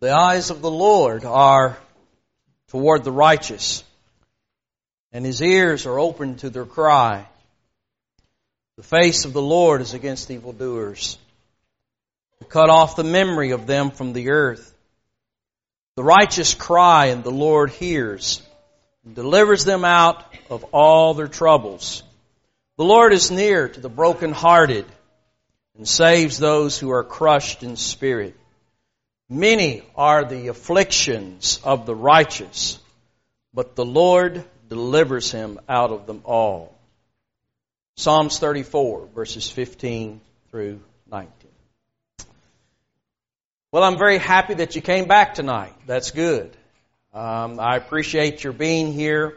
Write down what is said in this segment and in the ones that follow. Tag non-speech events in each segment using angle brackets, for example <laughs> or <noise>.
The eyes of the Lord are toward the righteous, and his ears are open to their cry. The face of the Lord is against evildoers, to cut off the memory of them from the earth. The righteous cry, and the Lord hears, and delivers them out of all their troubles. The Lord is near to the brokenhearted, and saves those who are crushed in spirit. Many are the afflictions of the righteous, but the Lord delivers him out of them all. Psalms 34, verses 15 through 19. Well, I'm very happy that you came back tonight. That's good. Um, I appreciate your being here,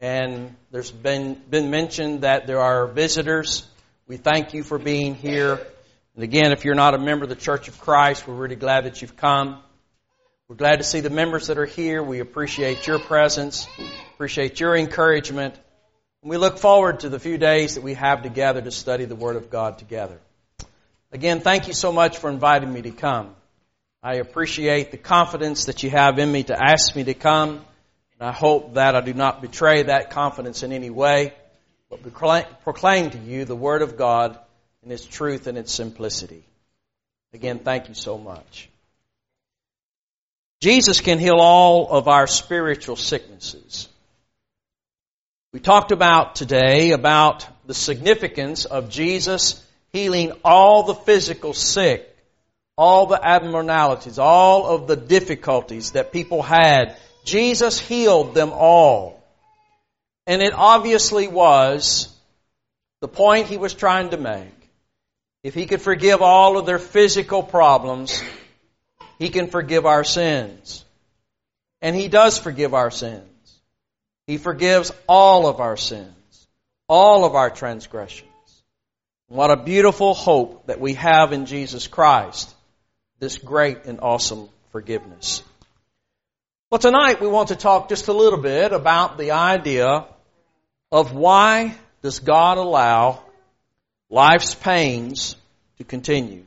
and there's been been mentioned that there are visitors. We thank you for being here. And again, if you're not a member of the Church of Christ, we're really glad that you've come. We're glad to see the members that are here. We appreciate your presence, appreciate your encouragement. And we look forward to the few days that we have together to study the Word of God together. Again, thank you so much for inviting me to come. I appreciate the confidence that you have in me to ask me to come. And I hope that I do not betray that confidence in any way, but proclaim to you the Word of God its truth and its simplicity. Again, thank you so much. Jesus can heal all of our spiritual sicknesses. We talked about today about the significance of Jesus healing all the physical sick, all the abnormalities, all of the difficulties that people had. Jesus healed them all. And it obviously was the point he was trying to make if He could forgive all of their physical problems, He can forgive our sins. And He does forgive our sins. He forgives all of our sins, all of our transgressions. What a beautiful hope that we have in Jesus Christ, this great and awesome forgiveness. Well, tonight we want to talk just a little bit about the idea of why does God allow life's pains to continue.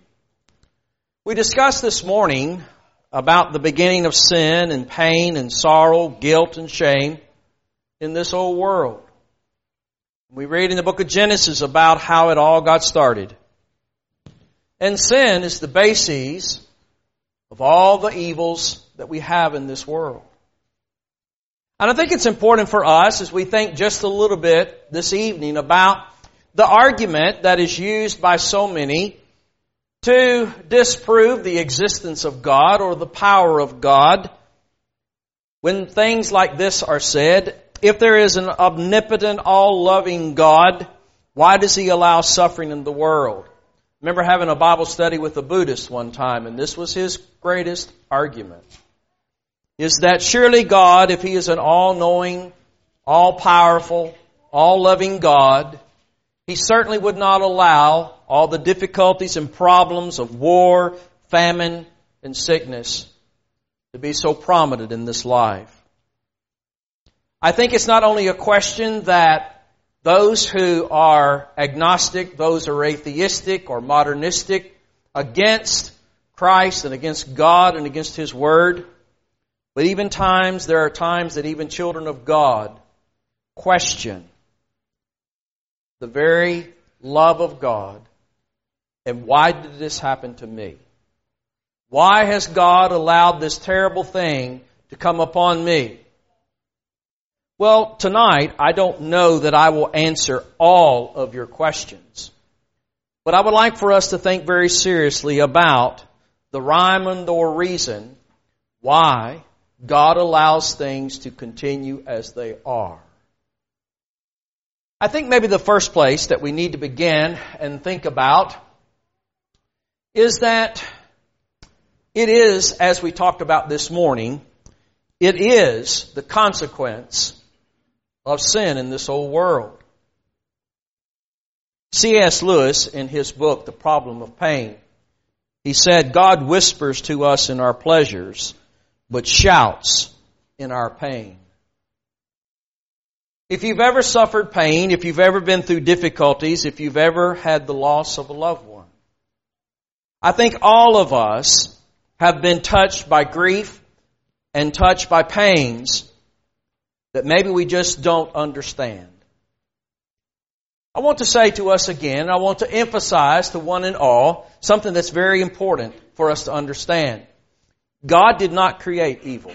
We discussed this morning about the beginning of sin and pain and sorrow, guilt and shame in this old world. We read in the book of Genesis about how it all got started. And sin is the basis of all the evils that we have in this world. And I think it's important for us as we think just a little bit this evening about the argument that is used by so many to disprove the existence of God or the power of God. When things like this are said, if there is an omnipotent, all-loving God, why does He allow suffering in the world? remember having a Bible study with a Buddhist one time, and this was his greatest argument. Is that surely God, if He is an all-knowing, all-powerful, all-loving God, he certainly would not allow all the difficulties and problems of war, famine, and sickness to be so prominent in this life. I think it's not only a question that those who are agnostic, those who are atheistic or modernistic against Christ and against God and against His Word, but even times, there are times that even children of God question the very love of God. And why did this happen to me? Why has God allowed this terrible thing to come upon me? Well, tonight, I don't know that I will answer all of your questions. But I would like for us to think very seriously about the rhyme and or reason why God allows things to continue as they are. I think maybe the first place that we need to begin and think about is that it is, as we talked about this morning, it is the consequence of sin in this old world. C.S. Lewis, in his book, The Problem of Pain, he said, God whispers to us in our pleasures, but shouts in our pain. If you've ever suffered pain, if you've ever been through difficulties, if you've ever had the loss of a loved one, I think all of us have been touched by grief and touched by pains that maybe we just don't understand. I want to say to us again, I want to emphasize to one and all something that's very important for us to understand. God did not create evil.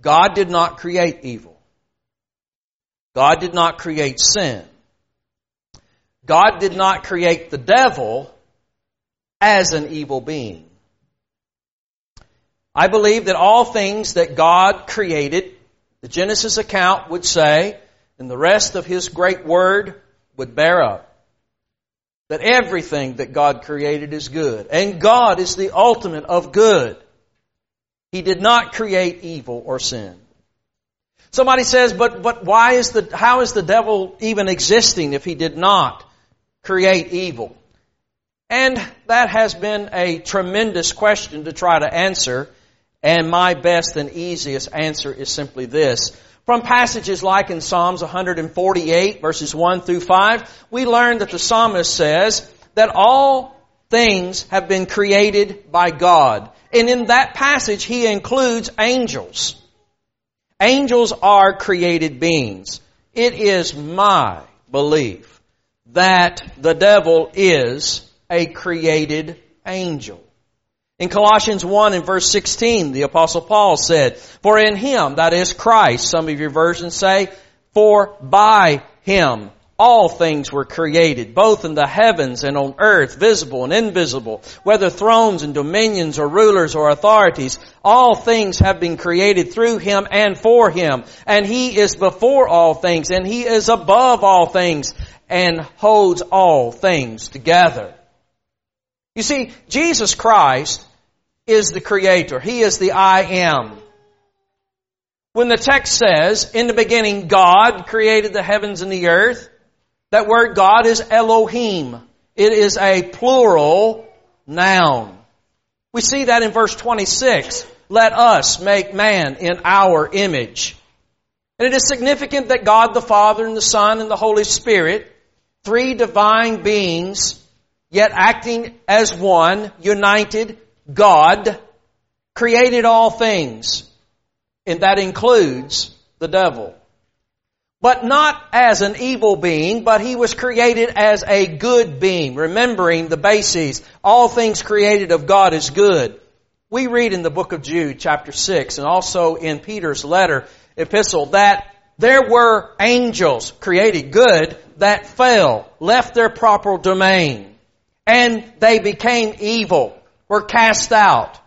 God did not create evil. God did not create sin. God did not create the devil as an evil being. I believe that all things that God created, the Genesis account would say, and the rest of His great Word would bear up. That everything that God created is good. And God is the ultimate of good. He did not create evil or sin. Somebody says, but, but why is the, how is the devil even existing if he did not create evil? And that has been a tremendous question to try to answer. And my best and easiest answer is simply this. From passages like in Psalms 148 verses 1 through 5, we learn that the psalmist says that all things have been created by God. And in that passage, he includes angels. Angels are created beings. It is my belief that the devil is a created angel. In Colossians 1 and verse 16, the apostle Paul said, For in him, that is Christ, some of your versions say, for by him all things were created, both in the heavens and on earth, visible and invisible, whether thrones and dominions or rulers or authorities, all things have been created through him and for him. And he is before all things, and he is above all things, and holds all things together. You see, Jesus Christ is the creator. He is the I am. When the text says, in the beginning God created the heavens and the earth, that word God is Elohim. It is a plural noun. We see that in verse 26. Let us make man in our image. And it is significant that God the Father and the Son and the Holy Spirit, three divine beings, yet acting as one, united, God created all things, and that includes the devil. But not as an evil being, but he was created as a good being, remembering the bases. All things created of God is good. We read in the book of Jude, chapter 6, and also in Peter's letter, epistle, that there were angels created good that fell, left their proper domain, and they became evil were cast out.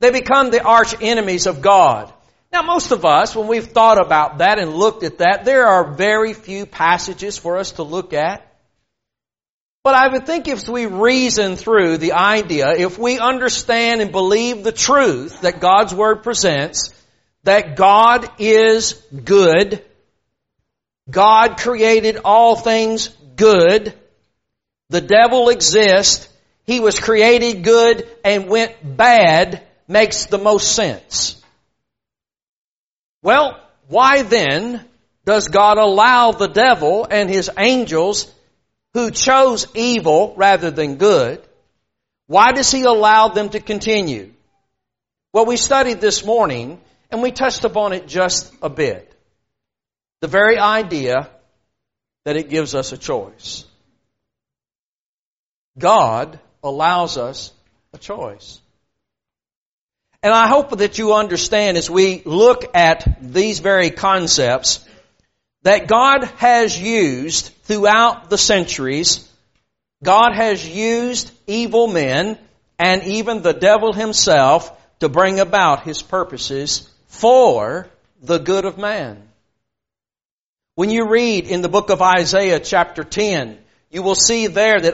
They become the arch enemies of God. Now most of us, when we've thought about that and looked at that, there are very few passages for us to look at. But I would think if we reason through the idea, if we understand and believe the truth that God's Word presents, that God is good, God created all things good, the devil exists, he was created good and went bad makes the most sense. Well, why then does God allow the devil and his angels who chose evil rather than good, why does he allow them to continue? Well, we studied this morning and we touched upon it just a bit. The very idea that it gives us a choice. God allows us a choice. And I hope that you understand as we look at these very concepts that God has used throughout the centuries, God has used evil men and even the devil himself to bring about his purposes for the good of man. When you read in the book of Isaiah chapter 10, you will see there that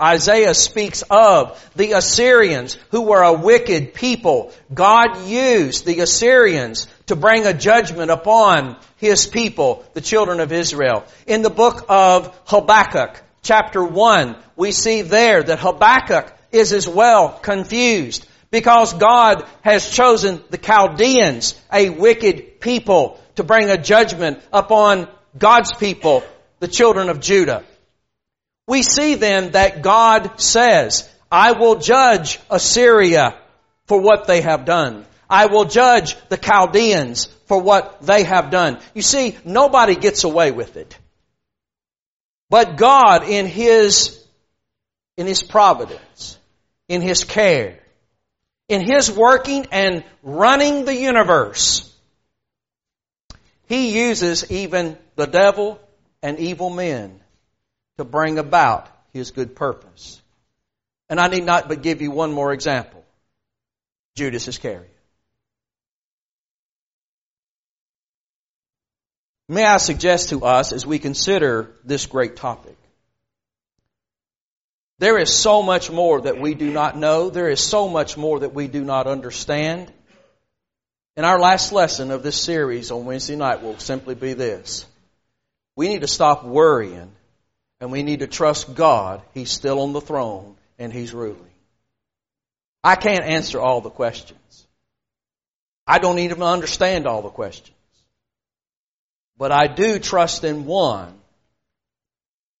Isaiah speaks of the Assyrians who were a wicked people. God used the Assyrians to bring a judgment upon his people, the children of Israel. In the book of Habakkuk, chapter 1, we see there that Habakkuk is as well confused because God has chosen the Chaldeans, a wicked people, to bring a judgment upon God's people, the children of Judah we see then that God says, I will judge Assyria for what they have done. I will judge the Chaldeans for what they have done. You see, nobody gets away with it. But God in His, in His providence, in His care, in His working and running the universe, He uses even the devil and evil men to bring about His good purpose. And I need not but give you one more example. Judas Iscariot. May I suggest to us as we consider this great topic? There is so much more that we do not know. There is so much more that we do not understand. And our last lesson of this series on Wednesday night will simply be this. We need to stop worrying and we need to trust God. He's still on the throne and He's ruling. I can't answer all the questions. I don't even understand all the questions. But I do trust in one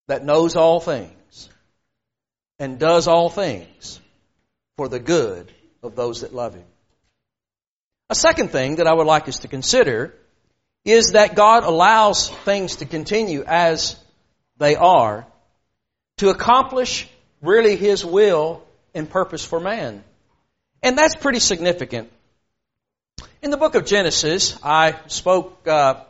that knows all things and does all things for the good of those that love Him. A second thing that I would like us to consider is that God allows things to continue as they are to accomplish really His will and purpose for man. And that's pretty significant. In the book of Genesis, I spoke uh,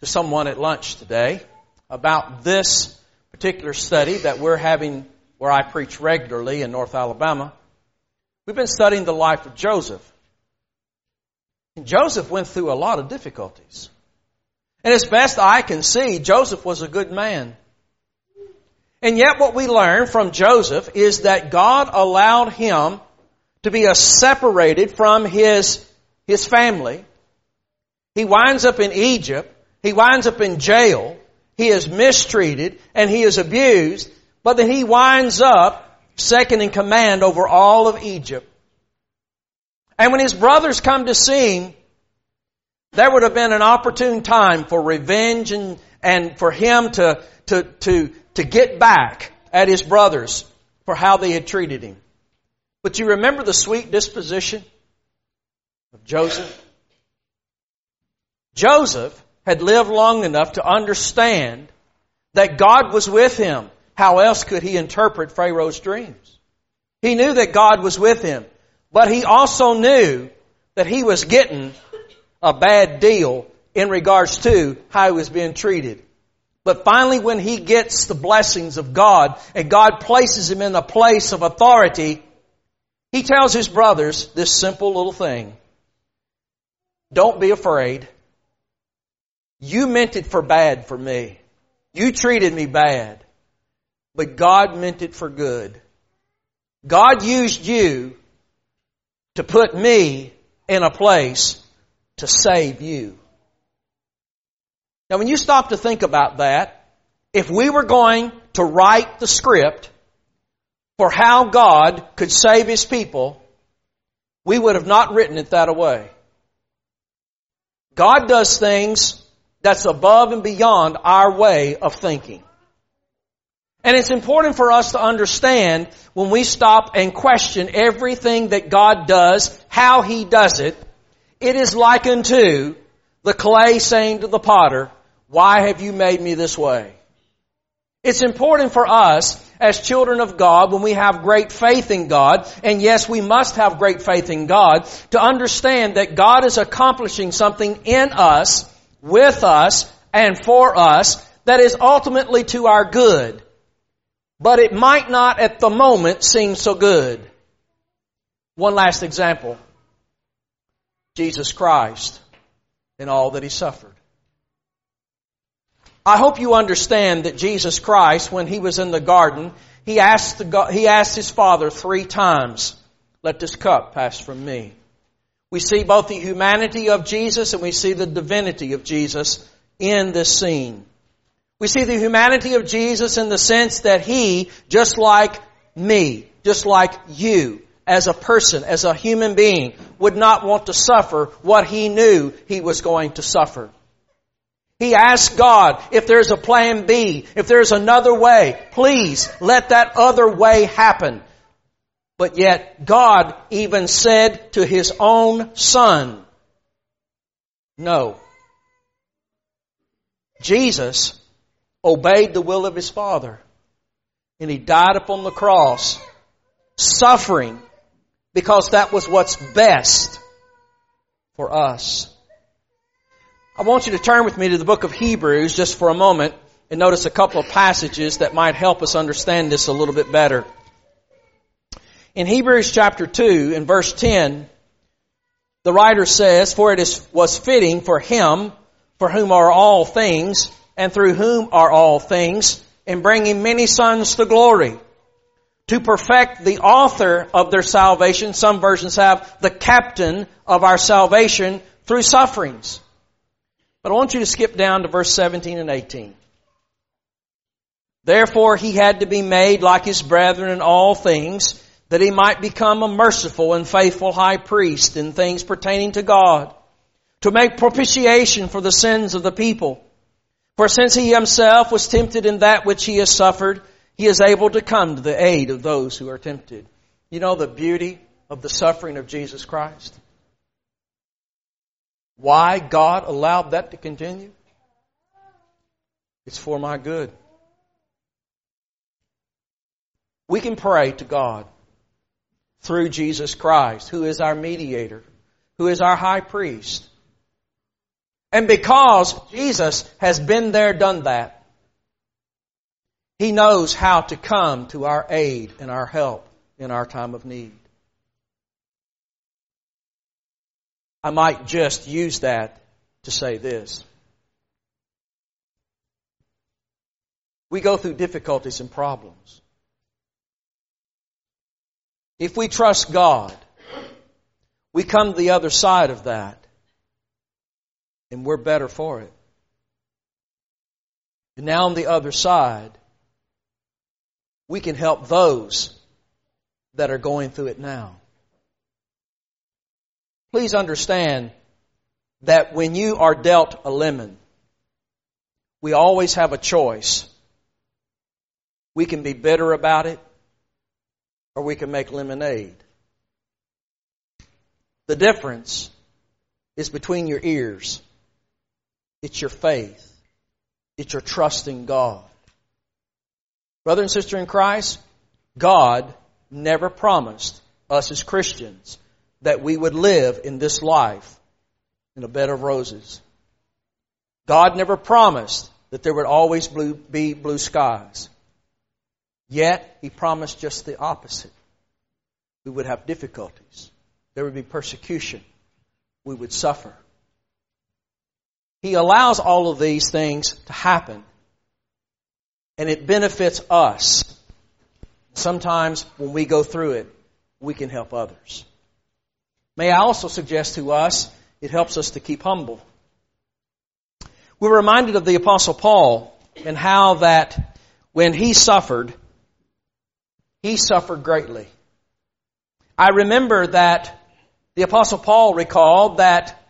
to someone at lunch today about this particular study that we're having where I preach regularly in North Alabama. We've been studying the life of Joseph. And Joseph went through a lot of difficulties. And as best I can see, Joseph was a good man. And yet what we learn from Joseph is that God allowed him to be separated from his, his family. He winds up in Egypt he winds up in jail. He is mistreated and he is abused, but then he winds up second in command over all of Egypt. And when his brothers come to see him, there would have been an opportune time for revenge and, and for him to, to, to, to get back at his brothers for how they had treated him. But you remember the sweet disposition of Joseph? Joseph had lived long enough to understand that God was with him. How else could he interpret Pharaoh's dreams? He knew that God was with him, but he also knew that he was getting a bad deal in regards to how he was being treated. But finally, when he gets the blessings of God and God places him in a place of authority, he tells his brothers this simple little thing. Don't be afraid. You meant it for bad for me. You treated me bad. But God meant it for good. God used you to put me in a place to save you. Now when you stop to think about that, if we were going to write the script for how God could save His people, we would have not written it that way. God does things that's above and beyond our way of thinking. And it's important for us to understand when we stop and question everything that God does, how He does it, it is likened to the clay saying to the potter, why have you made me this way? It's important for us as children of God when we have great faith in God, and yes, we must have great faith in God, to understand that God is accomplishing something in us with us and for us that is ultimately to our good. But it might not at the moment seem so good. One last example. Jesus Christ and all that He suffered. I hope you understand that Jesus Christ, when He was in the garden, He asked, the, he asked His Father three times, let this cup pass from me. We see both the humanity of Jesus and we see the divinity of Jesus in this scene. We see the humanity of Jesus in the sense that He, just like me, just like you, as a person, as a human being, would not want to suffer what He knew He was going to suffer. He asked God if there's a plan B, if there's another way, please let that other way happen. But yet God even said to his own son, no. Jesus obeyed the will of his Father and he died upon the cross suffering because that was what's best for us. I want you to turn with me to the book of Hebrews just for a moment and notice a couple of passages that might help us understand this a little bit better. In Hebrews chapter 2 in verse 10, the writer says, For it is, was fitting for him, for whom are all things, and through whom are all things, in bringing many sons to glory, to perfect the author of their salvation. Some versions have the captain of our salvation through sufferings. But I want you to skip down to verse 17 and 18. Therefore he had to be made like his brethren in all things, that he might become a merciful and faithful high priest in things pertaining to God, to make propitiation for the sins of the people. For since he himself was tempted in that which he has suffered, he is able to come to the aid of those who are tempted. You know the beauty of the suffering of Jesus Christ? Why God allowed that to continue? It's for my good. We can pray to God through Jesus Christ, who is our mediator, who is our high priest. And because Jesus has been there, done that, He knows how to come to our aid and our help in our time of need. I might just use that to say this. We go through difficulties and problems. If we trust God, we come to the other side of that and we're better for it. And now on the other side, we can help those that are going through it now. Please understand that when you are dealt a lemon, we always have a choice. We can be bitter about it, or we can make lemonade. The difference is between your ears. It's your faith. It's your trust in God. Brother and sister in Christ, God never promised us as Christians that we would live in this life in a bed of roses. God never promised that there would always be blue skies. Yet, He promised just the opposite. We would have difficulties. There would be persecution. We would suffer. He allows all of these things to happen. And it benefits us. Sometimes when we go through it, we can help others. May I also suggest to us, it helps us to keep humble. We're reminded of the apostle Paul and how that when he suffered, he suffered greatly. I remember that the apostle Paul recalled that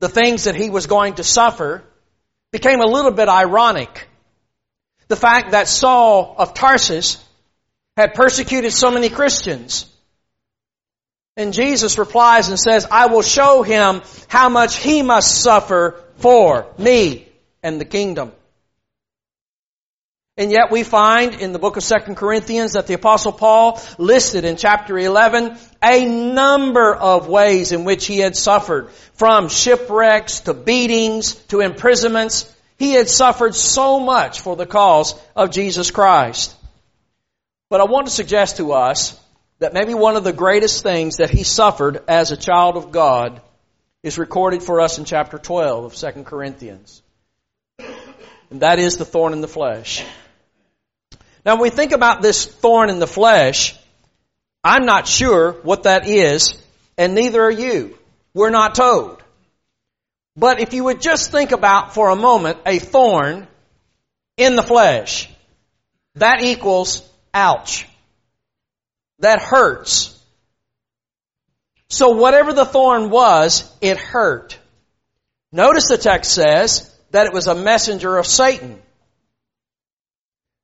the things that he was going to suffer became a little bit ironic. The fact that Saul of Tarsus had persecuted so many Christians. And Jesus replies and says, I will show him how much he must suffer for me and the kingdom. And yet we find in the book of 2 Corinthians that the apostle Paul listed in chapter 11 a number of ways in which he had suffered. From shipwrecks to beatings to imprisonments. He had suffered so much for the cause of Jesus Christ. But I want to suggest to us that maybe one of the greatest things that he suffered as a child of God is recorded for us in chapter 12 of 2 Corinthians. And that is the thorn in the flesh. Now, when we think about this thorn in the flesh, I'm not sure what that is, and neither are you. We're not told. But if you would just think about for a moment a thorn in the flesh, that equals ouch. That hurts. So whatever the thorn was, it hurt. Notice the text says that it was a messenger of Satan.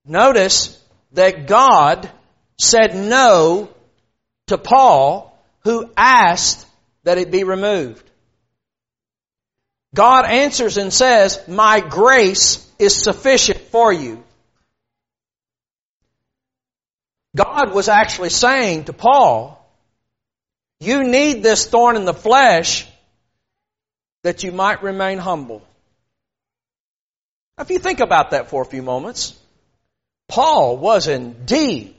Notice that God said no to Paul, who asked that it be removed. God answers and says, My grace is sufficient for you. God was actually saying to Paul, You need this thorn in the flesh that you might remain humble. If you think about that for a few moments, Paul was indeed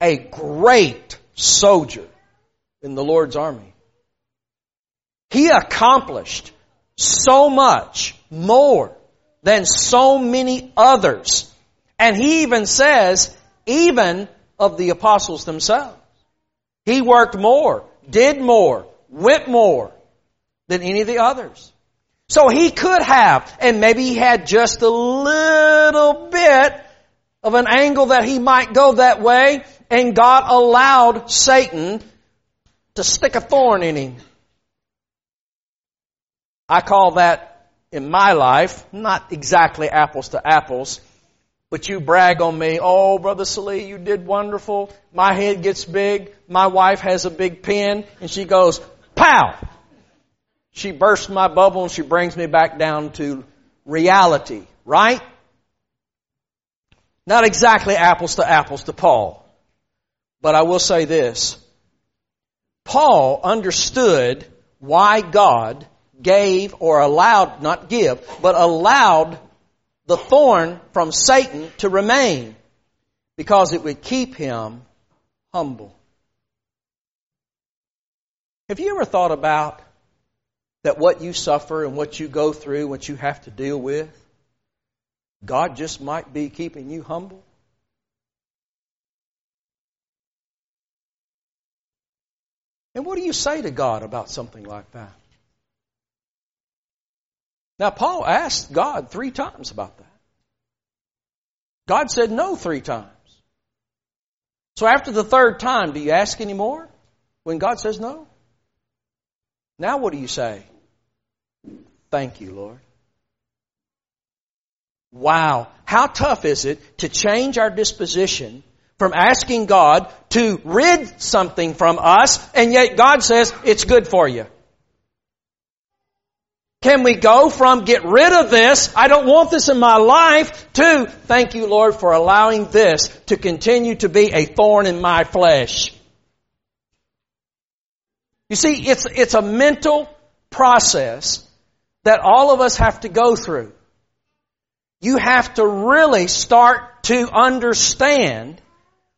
a great soldier in the Lord's army. He accomplished so much more than so many others. And he even says, even of the apostles themselves. He worked more, did more, went more than any of the others. So he could have, and maybe he had just a little bit of an angle that he might go that way, and God allowed Satan to stick a thorn in him. I call that in my life, not exactly apples to apples, but you brag on me, oh, Brother Salee, you did wonderful. My head gets big. My wife has a big pen, and she goes, pow! She bursts my bubble and she brings me back down to reality, right? Not exactly apples to apples to Paul. But I will say this. Paul understood why God gave or allowed, not give, but allowed the thorn from Satan to remain because it would keep him humble. Have you ever thought about that what you suffer and what you go through, what you have to deal with, God just might be keeping you humble? And what do you say to God about something like that? Now, Paul asked God three times about that. God said no three times. So after the third time, do you ask any more when God says no? Now what do you say? Thank you, Lord. Wow. How tough is it to change our disposition from asking God to rid something from us, and yet God says it's good for you? Can we go from get rid of this, I don't want this in my life, to thank you Lord for allowing this to continue to be a thorn in my flesh? You see, it's, it's a mental process that all of us have to go through. You have to really start to understand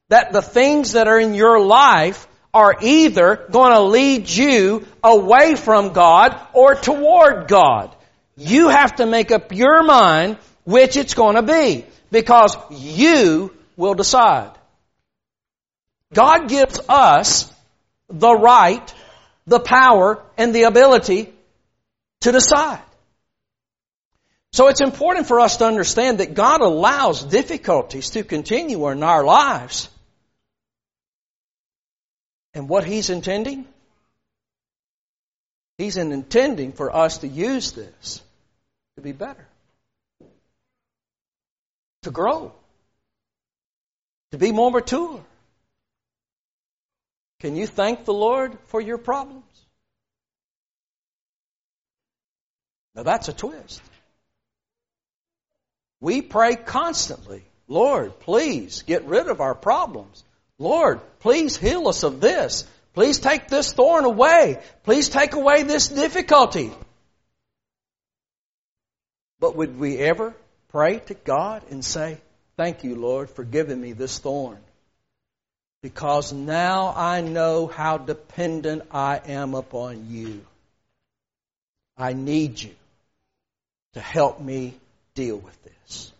that the things that are in your life are either going to lead you away from God or toward God. You have to make up your mind which it's going to be because you will decide. God gives us the right, the power, and the ability to decide. So it's important for us to understand that God allows difficulties to continue in our lives and what He's intending? He's intending for us to use this to be better, to grow, to be more mature. Can you thank the Lord for your problems? Now that's a twist. We pray constantly, Lord, please get rid of our problems. Lord, please heal us of this. Please take this thorn away. Please take away this difficulty. But would we ever pray to God and say, Thank you, Lord, for giving me this thorn? Because now I know how dependent I am upon you. I need you to help me deal with this.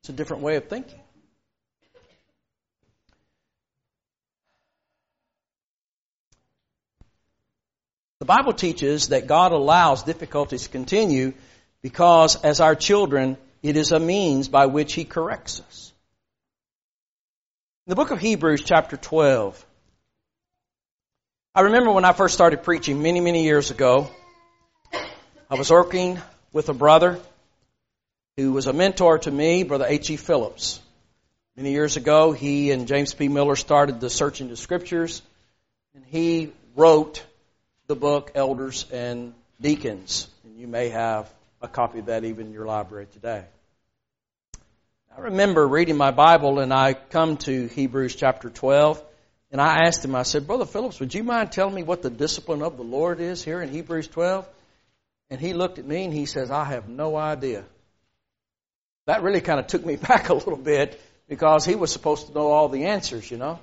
It's a different way of thinking. The Bible teaches that God allows difficulties to continue because, as our children, it is a means by which He corrects us. In the book of Hebrews, chapter 12, I remember when I first started preaching many, many years ago, I was working with a brother who was a mentor to me, Brother H.E. Phillips. Many years ago, he and James P. Miller started the Searching the Scriptures, and he wrote the book Elders and Deacons. And you may have a copy of that even in your library today. I remember reading my Bible and I come to Hebrews chapter 12 and I asked him, I said, Brother Phillips, would you mind telling me what the discipline of the Lord is here in Hebrews 12? And he looked at me and he says, I have no idea. That really kind of took me <laughs> back a little bit because he was supposed to know all the answers, you know.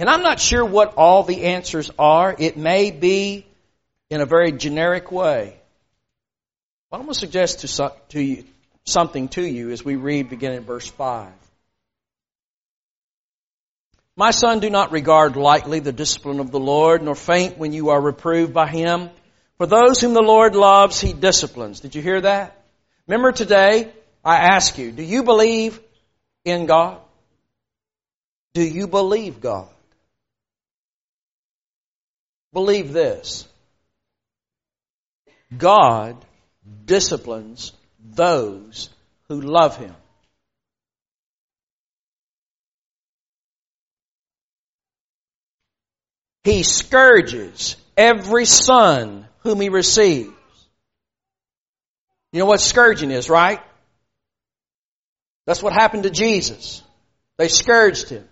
And I'm not sure what all the answers are. It may be in a very generic way. But I'm going to suggest to, to you, something to you as we read beginning in verse 5. My son, do not regard lightly the discipline of the Lord, nor faint when you are reproved by him. For those whom the Lord loves, he disciplines. Did you hear that? Remember today, I ask you, do you believe in God? Do you believe God? Believe this. God disciplines those who love Him. He scourges every son whom he receives. You know what scourging is, right? That's what happened to Jesus. They scourged him.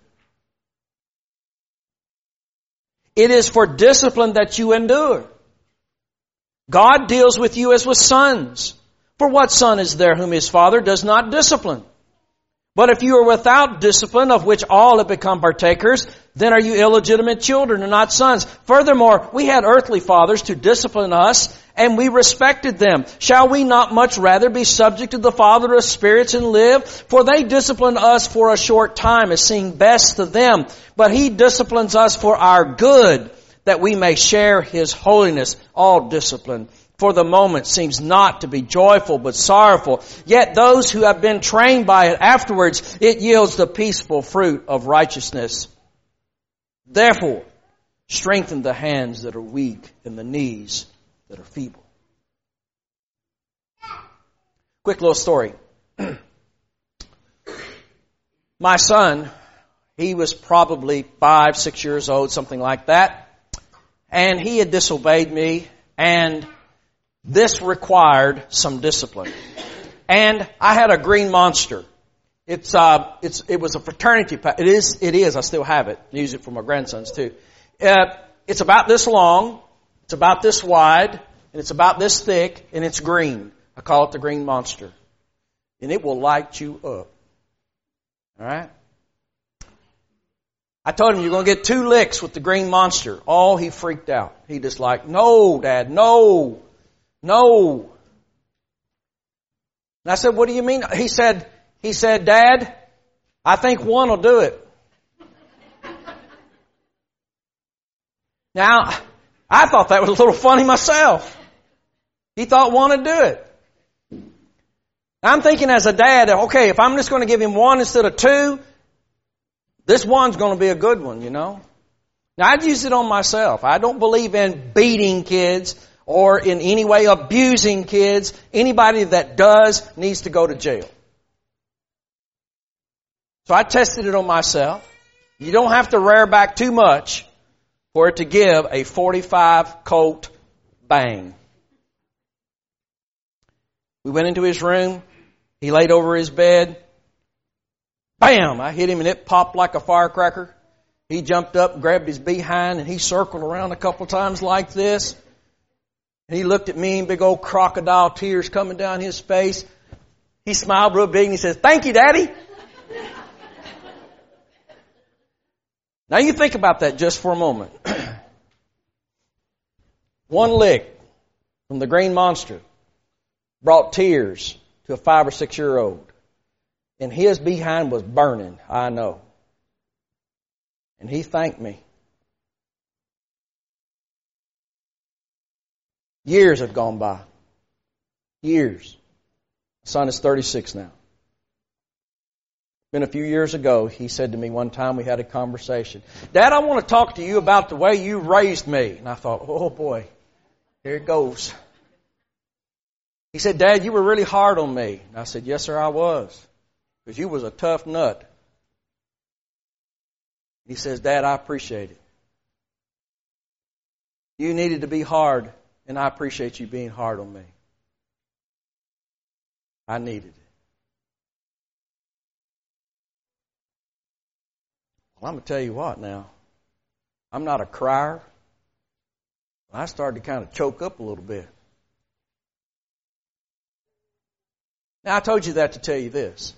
It is for discipline that you endure. God deals with you as with sons. For what son is there whom his father does not discipline? But if you are without discipline, of which all have become partakers, then are you illegitimate children and not sons. Furthermore, we had earthly fathers to discipline us, and we respected them. Shall we not much rather be subject to the Father of spirits and live? For they discipline us for a short time, as seeing best to them. But He disciplines us for our good, that we may share His holiness. All discipline for the moment seems not to be joyful but sorrowful. Yet those who have been trained by it afterwards, it yields the peaceful fruit of righteousness. Therefore, strengthen the hands that are weak and the knees that are feeble. Quick little story. <clears throat> My son, he was probably five, six years old, something like that. And he had disobeyed me and this required some discipline. And I had a green monster. It's, uh, it's, it was a fraternity pack. It is, it is, I still have it. Use it for my grandsons too. Uh, it's about this long, it's about this wide, and it's about this thick, and it's green. I call it the green monster. And it will light you up. Alright? I told him you're going to get two licks with the green monster. Oh, he freaked out. He just like, no, dad, no. No. And I said, what do you mean? He said, he said, Dad, I think one will do it. <laughs> Now, I thought that was a little funny myself. He thought one would do it. I'm thinking as a dad, okay, if I'm just going to give him one instead of two, this one's going to be a good one, you know. Now I'd use it on myself. I don't believe in beating kids or in any way abusing kids, anybody that does needs to go to jail. So I tested it on myself. You don't have to rear back too much for it to give a 45 Colt bang. We went into his room. He laid over his bed. Bam! I hit him and it popped like a firecracker. He jumped up, grabbed his behind, and he circled around a couple times like this. And he looked at me big old crocodile tears coming down his face. He smiled real big and he says, thank you, daddy. Now you think about that just for a moment. <clears throat> One lick from the green monster brought tears to a five or six year old. And his behind was burning, I know. And he thanked me. Years have gone by. Years. My son is 36 now. Been a few years ago, he said to me one time, we had a conversation. Dad, I want to talk to you about the way you raised me. And I thought, oh boy, here it goes. He said, Dad, you were really hard on me. And I said, yes sir, I was. because you was a tough nut. He says, Dad, I appreciate it. You needed to be hard, and I appreciate you being hard on me. I needed it. Well, I'm going to tell you what now. I'm not a crier. I started to kind of choke up a little bit. Now, I told you that to tell you this.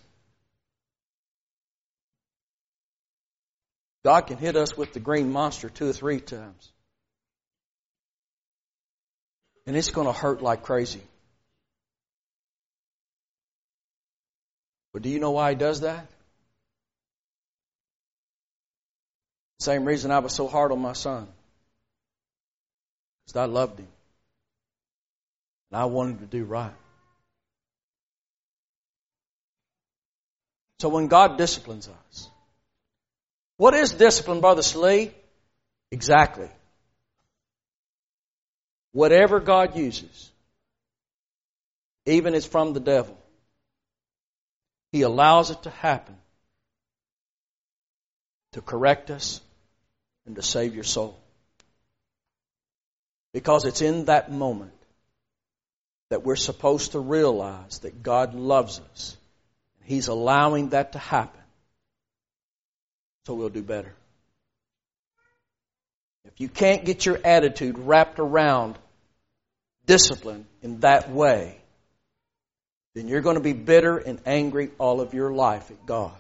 God can hit us with the green monster two or three times. And it's going to hurt like crazy. But do you know why He does that? Same reason I was so hard on my son. Because I loved him. And I wanted to do right. So when God disciplines us, what is discipline, Brother Slee? Exactly. Whatever God uses, even it's from the devil, He allows it to happen to correct us and to save your soul. Because it's in that moment that we're supposed to realize that God loves us. And He's allowing that to happen so we'll do better. If you can't get your attitude wrapped around discipline in that way, then you're going to be bitter and angry all of your life at God.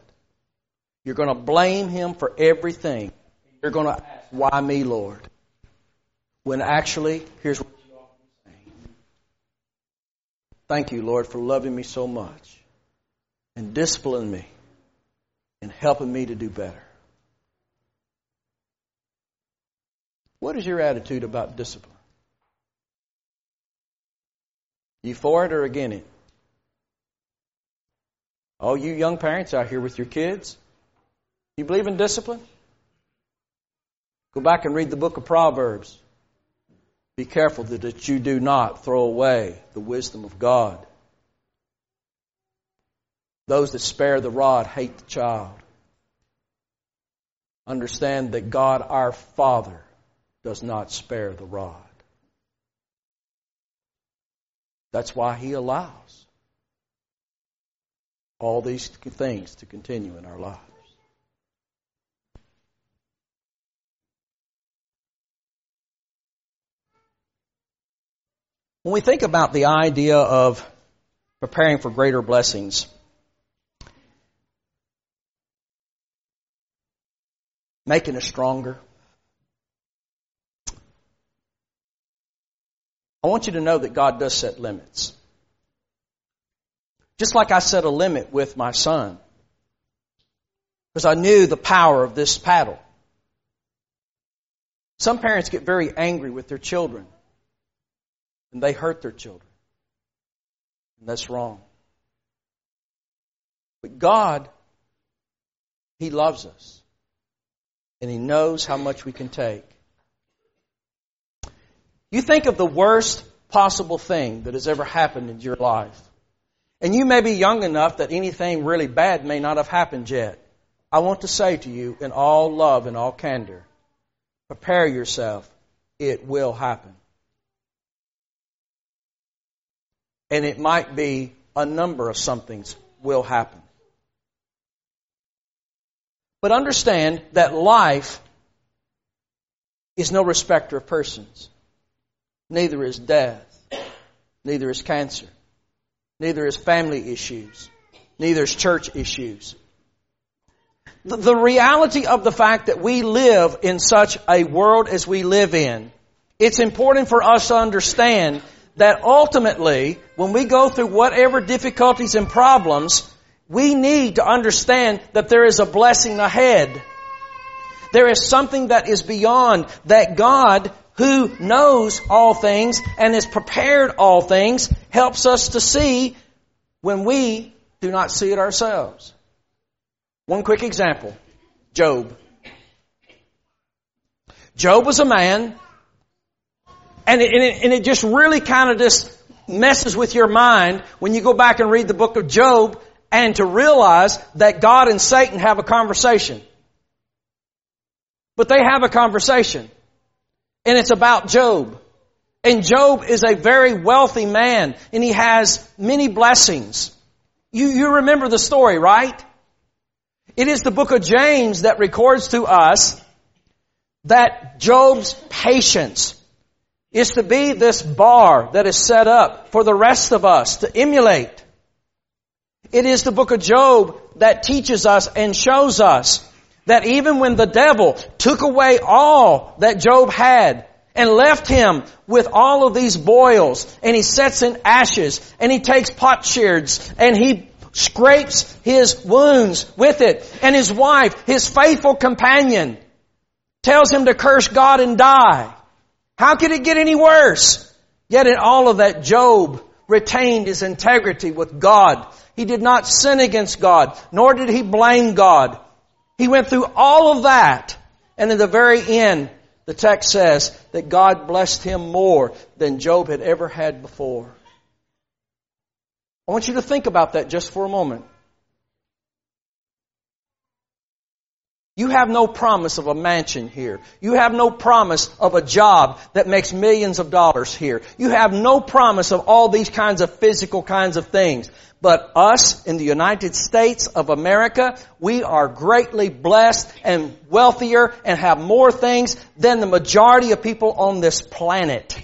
You're going to blame Him for everything. You're going to ask, Why me, Lord? When actually, here's what you ought to be saying Thank you, Lord, for loving me so much and disciplining me and helping me to do better. What is your attitude about discipline? You for it or against it? All you young parents out here with your kids, you believe in discipline? Go back and read the book of Proverbs. Be careful that you do not throw away the wisdom of God. Those that spare the rod hate the child. Understand that God our Father does not spare the rod. That's why He allows all these things to continue in our lives. When we think about the idea of preparing for greater blessings, making us stronger, I want you to know that God does set limits. Just like I set a limit with my son. Because I knew the power of this paddle. Some parents get very angry with their children. And they hurt their children. And that's wrong. But God, He loves us. And He knows how much we can take. You think of the worst possible thing that has ever happened in your life. And you may be young enough that anything really bad may not have happened yet. I want to say to you in all love and all candor, prepare yourself. It will happen. And it might be a number of somethings will happen. But understand that life is no respecter of persons. Neither is death. Neither is cancer. Neither is family issues. Neither is church issues. The, the reality of the fact that we live in such a world as we live in, it's important for us to understand that ultimately, when we go through whatever difficulties and problems, we need to understand that there is a blessing ahead. There is something that is beyond that God who knows all things and has prepared all things helps us to see when we do not see it ourselves. One quick example. Job. Job was a man and it, and it, and it just really kind of just messes with your mind when you go back and read the book of Job and to realize that God and Satan have a conversation. But they have a conversation. And it's about Job. And Job is a very wealthy man and he has many blessings. You, you remember the story, right? It is the book of James that records to us that Job's patience is to be this bar that is set up for the rest of us to emulate. It is the book of Job that teaches us and shows us that even when the devil took away all that Job had and left him with all of these boils and he sets in ashes and he takes potsherds and he scrapes his wounds with it and his wife, his faithful companion, tells him to curse God and die. How could it get any worse? Yet in all of that, Job retained his integrity with God. He did not sin against God, nor did he blame God. He went through all of that, and in the very end, the text says that God blessed him more than Job had ever had before. I want you to think about that just for a moment. You have no promise of a mansion here. You have no promise of a job that makes millions of dollars here. You have no promise of all these kinds of physical kinds of things. But us in the United States of America, we are greatly blessed and wealthier and have more things than the majority of people on this planet.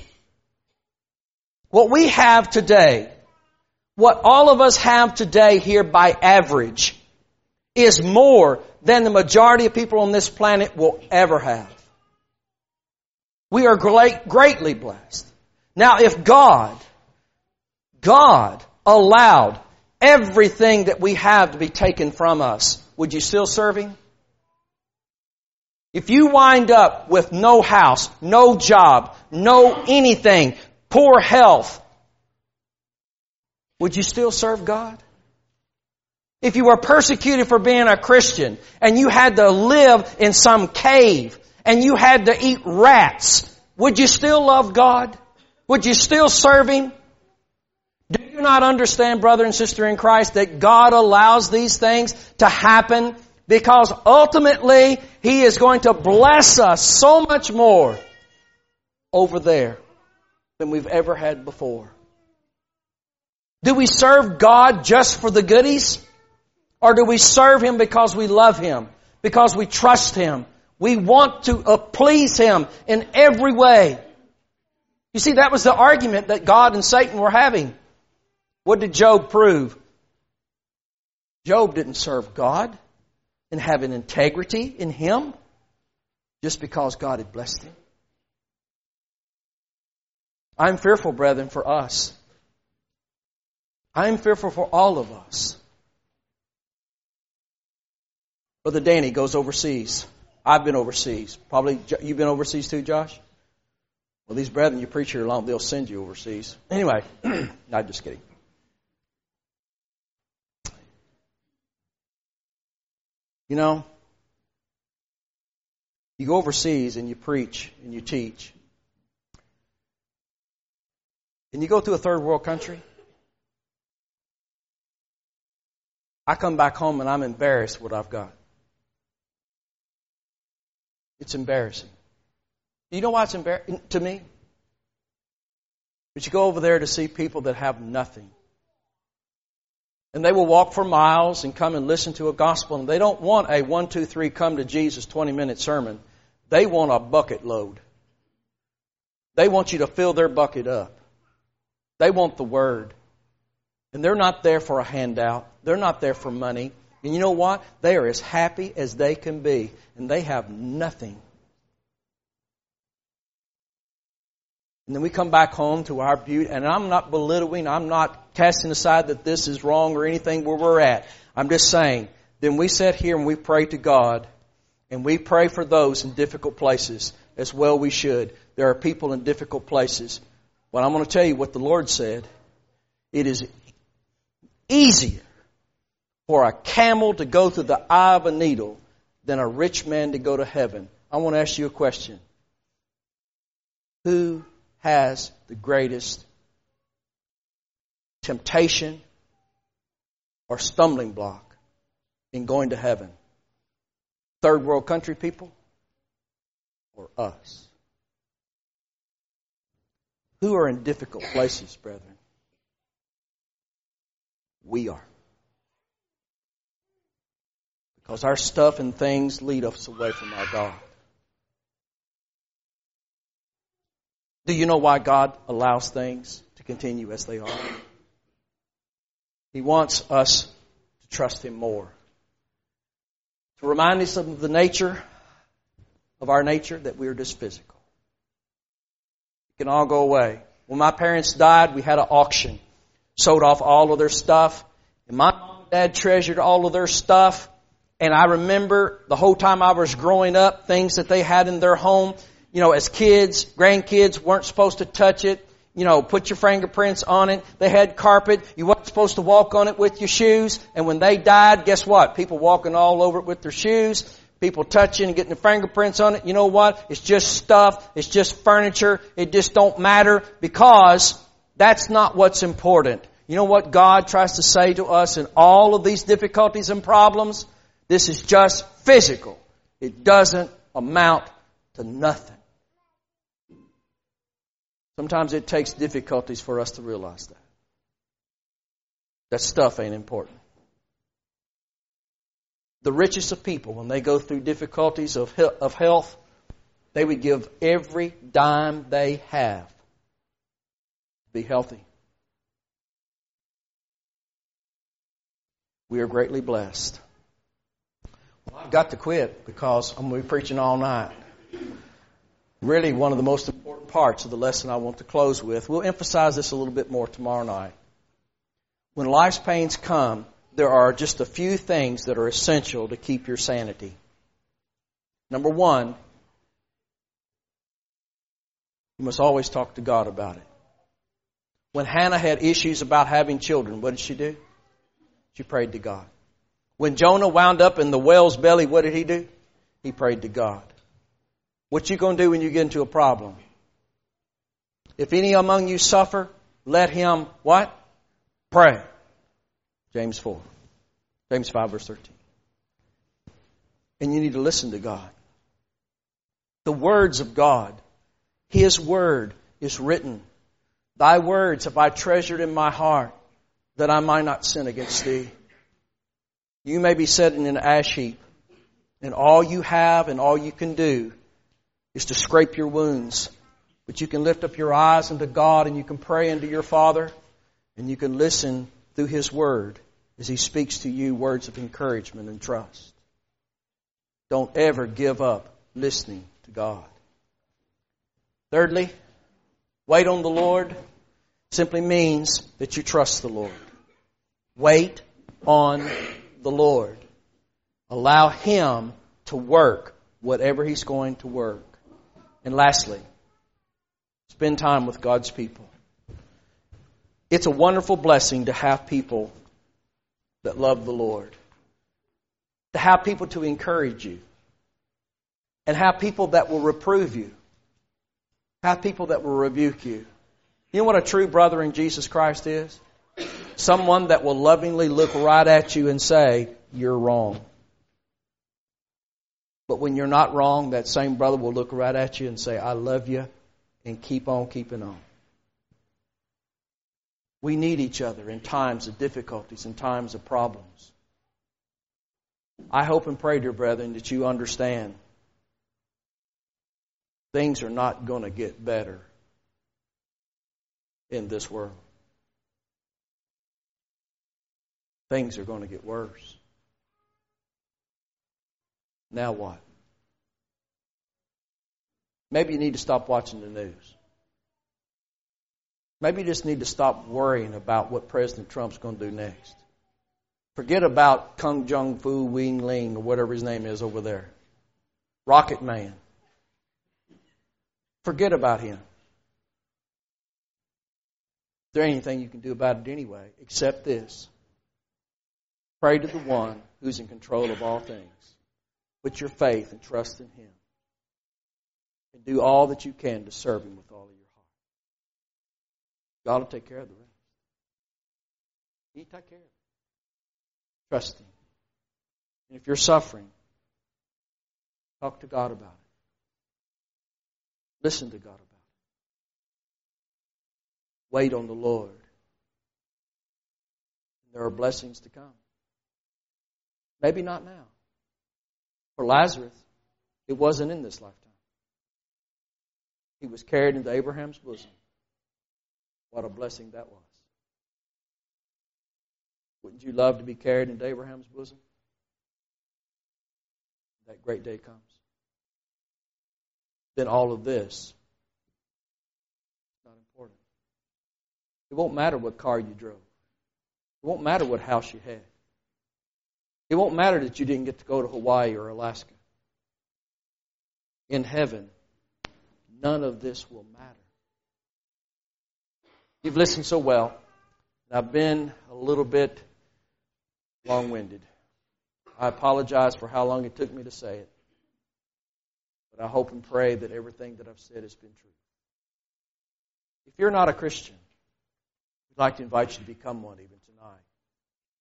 What we have today, what all of us have today here by average, is more than the majority of people on this planet will ever have. We are great, greatly blessed. Now, if God, God allowed everything that we have to be taken from us, would you still serve Him? If you wind up with no house, no job, no anything, poor health, would you still serve God? If you were persecuted for being a Christian and you had to live in some cave and you had to eat rats, would you still love God? Would you still serve Him? Do you not understand, brother and sister in Christ, that God allows these things to happen because ultimately He is going to bless us so much more over there than we've ever had before? Do we serve God just for the goodies? Or do we serve Him because we love Him? Because we trust Him? We want to uh, please Him in every way. You see, that was the argument that God and Satan were having. What did Job prove? Job didn't serve God and have an integrity in Him just because God had blessed him. I'm fearful, brethren, for us. I'm fearful for all of us Brother Danny goes overseas. I've been overseas. Probably you've been overseas too, Josh? Well, these brethren you preach here long, they'll send you overseas. Anyway, <clears throat> not just kidding. You know, you go overseas and you preach and you teach. And you go to a third world country. I come back home and I'm embarrassed what I've got. It's embarrassing. You know why it's embarrassing to me? But you go over there to see people that have nothing. And they will walk for miles and come and listen to a gospel. And they don't want a one, two, three, come to Jesus 20 minute sermon. They want a bucket load. They want you to fill their bucket up. They want the word. And they're not there for a handout. They're not there for money. And you know what? They are as happy as they can be, and they have nothing. And then we come back home to our beauty, and I'm not belittling, I'm not casting aside that this is wrong or anything where we're at. I'm just saying, then we sit here and we pray to God, and we pray for those in difficult places, as well we should. There are people in difficult places. But I'm going to tell you what the Lord said. It is easier for a camel to go through the eye of a needle than a rich man to go to heaven. I want to ask you a question. Who has the greatest temptation or stumbling block in going to heaven? Third world country people or us? Who are in difficult places, brethren? We are. Because our stuff and things lead us away from our God. Do you know why God allows things to continue as they are? He wants us to trust Him more. To remind us of the nature of our nature that we are just physical. It can all go away. When my parents died, we had an auction. Sold off all of their stuff. And my mom and dad treasured all of their stuff. And I remember the whole time I was growing up, things that they had in their home. You know, as kids, grandkids weren't supposed to touch it. You know, put your fingerprints on it. They had carpet. You weren't supposed to walk on it with your shoes. And when they died, guess what? People walking all over it with their shoes people touching and getting their fingerprints on it. You know what? It's just stuff. It's just furniture. It just don't matter because that's not what's important. You know what God tries to say to us in all of these difficulties and problems? This is just physical. It doesn't amount to nothing. Sometimes it takes difficulties for us to realize that. That stuff ain't important the richest of people, when they go through difficulties of, health, they would give every dime they have to be healthy. We are greatly blessed. Well, I've got to quit because I'm going to be preaching all night. Really, one of the most important parts of the lesson I want to close with. We'll emphasize this a little bit more tomorrow night. When life's pains come, there are just a few things that are essential to keep your sanity. Number one, you must always talk to God about it. When Hannah had issues about having children, what did she do? She prayed to God. When Jonah wound up in the whale's belly, what did he do? He prayed to God. What you going to do when you get into a problem? If any among you suffer, let him what? Pray. James 4. James 5, verse 13. And you need to listen to God. The words of God, His word is written. Thy words have I treasured in my heart that I might not sin against thee. You may be sitting in an ash heap, and all you have and all you can do is to scrape your wounds. But you can lift up your eyes unto God and you can pray unto your Father and you can listen through His Word as He speaks to you words of encouragement and trust. Don't ever give up listening to God. Thirdly, wait on the Lord simply means that you trust the Lord. Wait on the Lord. Allow Him to work whatever He's going to work. And lastly, spend time with God's people. It's a wonderful blessing to have people that love the Lord. To have people to encourage you. And have people that will reprove you. Have people that will rebuke you. You know what a true brother in Jesus Christ is? Someone that will lovingly look right at you and say, You're wrong. But when you're not wrong, that same brother will look right at you and say, I love you, and keep on keeping on. We need each other in times of difficulties, in times of problems. I hope and pray, dear brethren, that you understand things are not going to get better in this world. Things are going to get worse. Now what? Maybe you need to stop watching the news. Maybe you just need to stop worrying about what President Trump's going to do next. Forget about Kung Jung Fu Wing Ling or whatever his name is over there. Rocket Man. Forget about him. Is there anything you can do about it anyway, except this? Pray to the one who's in control of all things. Put your faith and trust in him. And do all that you can to serve him with all of your heart. God will take care of the rest. He take care of it. Trust Him. And if you're suffering, talk to God about it. Listen to God about it. Wait on the Lord. There are blessings to come. Maybe not now. For Lazarus, it wasn't in this lifetime. He was carried into Abraham's bosom. What a blessing that was. Wouldn't you love to be carried into Abraham's bosom? That great day comes. Then all of this is not important. It won't matter what car you drove. It won't matter what house you had. It won't matter that you didn't get to go to Hawaii or Alaska. In heaven, none of this will matter. You've listened so well, and I've been a little bit long winded. I apologize for how long it took me to say it, but I hope and pray that everything that I've said has been true. If you're not a Christian, we'd like to invite you to become one even tonight.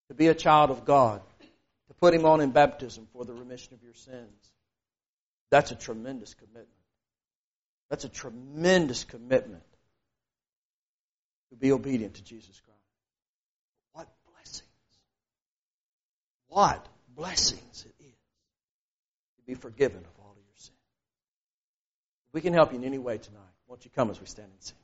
To be a child of God to put him on in baptism for the remission of your sins. That's a tremendous commitment. That's a tremendous commitment to be obedient to Jesus Christ. What blessings! What blessings it is to be forgiven of all of your sins. If we can help you in any way tonight, won't you come as we stand and sing?